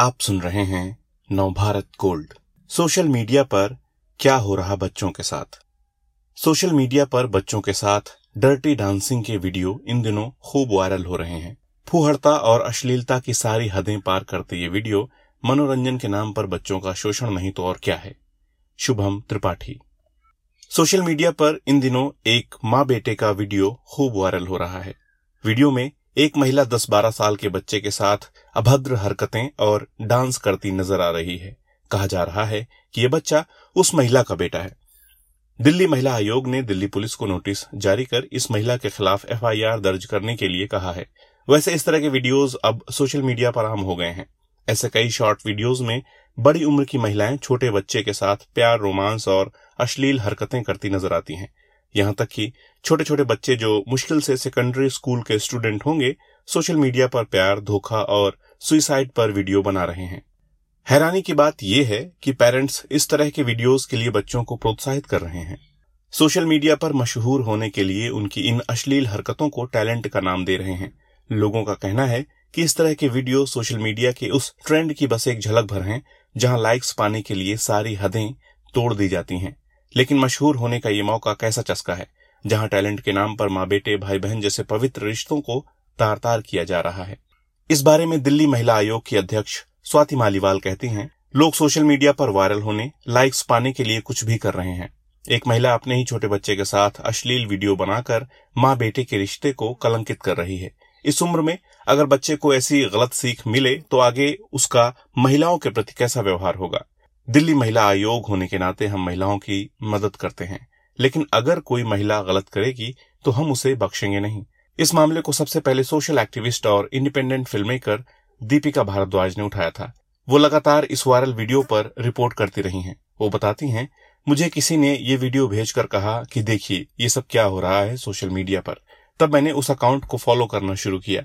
आप सुन रहे हैं नवभारत गोल्ड। सोशल मीडिया पर क्या हो रहा बच्चों के साथ? सोशल मीडिया पर बच्चों के साथ डर्टी डांसिंग के वीडियो इन दिनों खूब वायरल हो रहे हैं। फूहड़ता और अश्लीलता की सारी हदें पार करते ये वीडियो मनोरंजन के नाम पर बच्चों का शोषण नहीं तो और क्या है? शुभम त्रिपाठी। सोशल मीडिया पर इन दिनों एक माँ बेटे का वीडियो खूब वायरल हो रहा है। वीडियो में एक महिला 10-12 साल के बच्चे के साथ अभद्र हरकतें और डांस करती नज़र आ रही है। कहा जा रहा है कि यह बच्चा उस महिला का बेटा है। दिल्ली महिला आयोग ने दिल्ली पुलिस को नोटिस जारी कर इस महिला के खिलाफ एफआईआर दर्ज करने के लिए कहा है। वैसे इस तरह के वीडियोस अब सोशल मीडिया पर आम हो गए हैं। ऐसे कई शॉर्ट वीडियोस में बड़ी उम्र की महिलाएँ छोटे बच्चे के साथ प्यार, रोमांस और अश्लील हरकतें करती नज़र आती हैं। यहाँ तक कि छोटे छोटे बच्चे जो मुश्किल से सेकेंडरी स्कूल के स्टूडेंट होंगे सोशल मीडिया पर प्यार, धोखा और सुइसाइड पर वीडियो बना रहे हैं। हैरानी की बात यह है कि पेरेंट्स इस तरह के वीडियोस के लिए बच्चों को प्रोत्साहित कर रहे हैं। सोशल मीडिया पर मशहूर होने के लिए उनकी इन अश्लील हरकतों को टैलेंट का नाम दे रहे हैं। लोगों का कहना है कि इस तरह के वीडियो सोशल मीडिया के उस ट्रेंड की बस एक झलक भर हैं, जहाँ लाइक्स पाने के लिए सारी हदें तोड़ दी जाती हैं। लेकिन मशहूर होने का ये मौका कैसा चस्का है, जहाँ टैलेंट के नाम पर माँ बेटे भाई बहन जैसे पवित्र रिश्तों को तार तार किया जा रहा है। इस बारे में दिल्ली महिला आयोग की अध्यक्ष स्वाति मालीवाल कहती हैं, लोग सोशल मीडिया पर वायरल होने, लाइक्स पाने के लिए कुछ भी कर रहे हैं। एक महिला अपने ही छोटे बच्चे के साथ अश्लील वीडियो बनाकर माँ बेटे के रिश्ते को कलंकित कर रही है। इस उम्र में अगर बच्चे को ऐसी गलत सीख मिले तो आगे उसका महिलाओं के प्रति कैसा व्यवहार होगा? दिल्ली महिला आयोग होने के नाते हम महिलाओं की मदद करते हैं। लेकिन अगर कोई महिला गलत करेगी तो हम उसे बख्शेंगे नहीं। इस मामले को सबसे पहले सोशल एक्टिविस्ट और independent film maker Deepika Bhardwaj ने उठाया था। वो लगातार इस वायरल वीडियो पर रिपोर्ट करती रही हैं। वो बताती हैं, मुझे किसी ने ये वीडियो भेजकर कहा कि देखिए, ये सब क्या हो रहा है सोशल मीडिया पर। तब मैंने उस अकाउंट को फॉलो करना शुरू किया।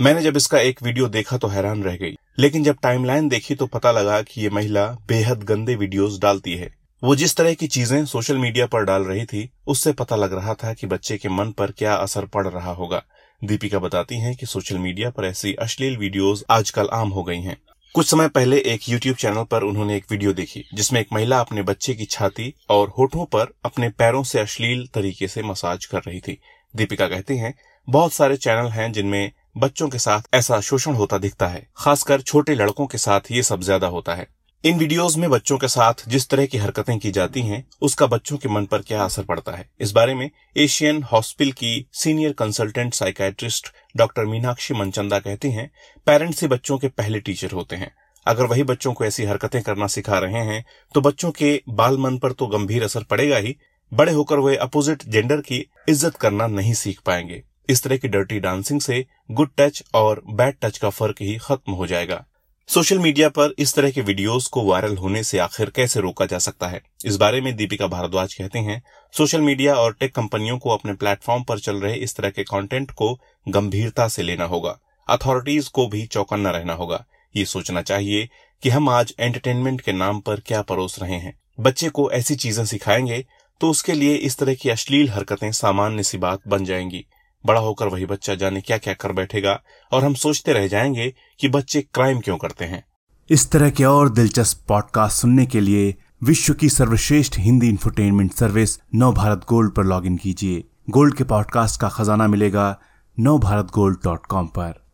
मैंने जब इसका एक वीडियो देखा तो हैरान रह गई। लेकिन जब टाइमलाइन देखी तो पता लगा कि ये महिला बेहद गंदे वीडियोस डालती है। वो जिस तरह की चीज़ें सोशल मीडिया पर डाल रही थी, उससे पता लग रहा था कि बच्चे के मन पर क्या असर पड़ रहा होगा। दीपिका बताती हैं कि सोशल मीडिया पर ऐसी अश्लील वीडियोस आजकल आम हो गई हैं। कुछ समय पहले एक यूट्यूब चैनल पर उन्होंने एक वीडियो देखी, जिसमें एक महिला अपने बच्चे की छाती और होठों पर अपने पैरों से अश्लील तरीके से मसाज कर रही थी। दीपिका कहती हैं, बहुत सारे चैनल हैं जिनमें बच्चों के साथ ऐसा शोषण होता दिखता है, खासकर छोटे लड़कों के साथ ये सब ज़्यादा होता है। इन वीडियोस में बच्चों के साथ जिस तरह की हरकतें की जाती हैं, उसका बच्चों के मन पर क्या असर पड़ता है? इस बारे में एशियन हॉस्पिटल की senior consultant psychiatrist doctor Meenakshi Manchanda कहती हैं, पेरेंट्स ही बच्चों के पहले टीचर होते हैं। अगर वही बच्चों को ऐसी हरकतें करना सिखा रहे हैं तो बच्चों के बाल मन पर तो गंभीर असर पड़ेगा ही। बड़े होकर वे अपोजिट जेंडर की इज़्ज़त करना नहीं सीख पाएँगे। इस तरह की डर्टी डांसिंग से गुड टच और बैड टच का फ़र्क ही खत्म हो जाएगा। सोशल मीडिया पर इस तरह के वीडियोस को वायरल होने से आखिर कैसे रोका जा सकता है? इस बारे में दीपिका भारद्वाज कहते हैं सोशल मीडिया और टेक कंपनियों को अपने प्लेटफॉर्म पर चल रहे इस तरह के कंटेंट को गंभीरता से लेना होगा। अथॉरिटीज को भी चौकन्ना रहना होगा। ये सोचना चाहिए कि हम आज एंटरटेनमेंट के नाम पर क्या परोस रहे हैं। बच्चे को ऐसी चीज़ें सिखाएँगे तो उसके लिए इस तरह की अश्लील हरकतें सामान्य सी बात बन जाएँगी। बड़ा होकर वही बच्चा जाने क्या क्या कर बैठेगा और हम सोचते रह जाएँगे कि बच्चे क्राइम क्यों करते हैं। इस तरह के और दिलचस्प पॉडकास्ट सुनने के लिए विश्व की सर्वश्रेष्ठ Hindi infotainment service Nav Bharat gold पर लॉग कीजिए। गोल्ड के पॉडकास्ट का खजाना मिलेगा नव भारत गोल्ड डॉट कॉम पर।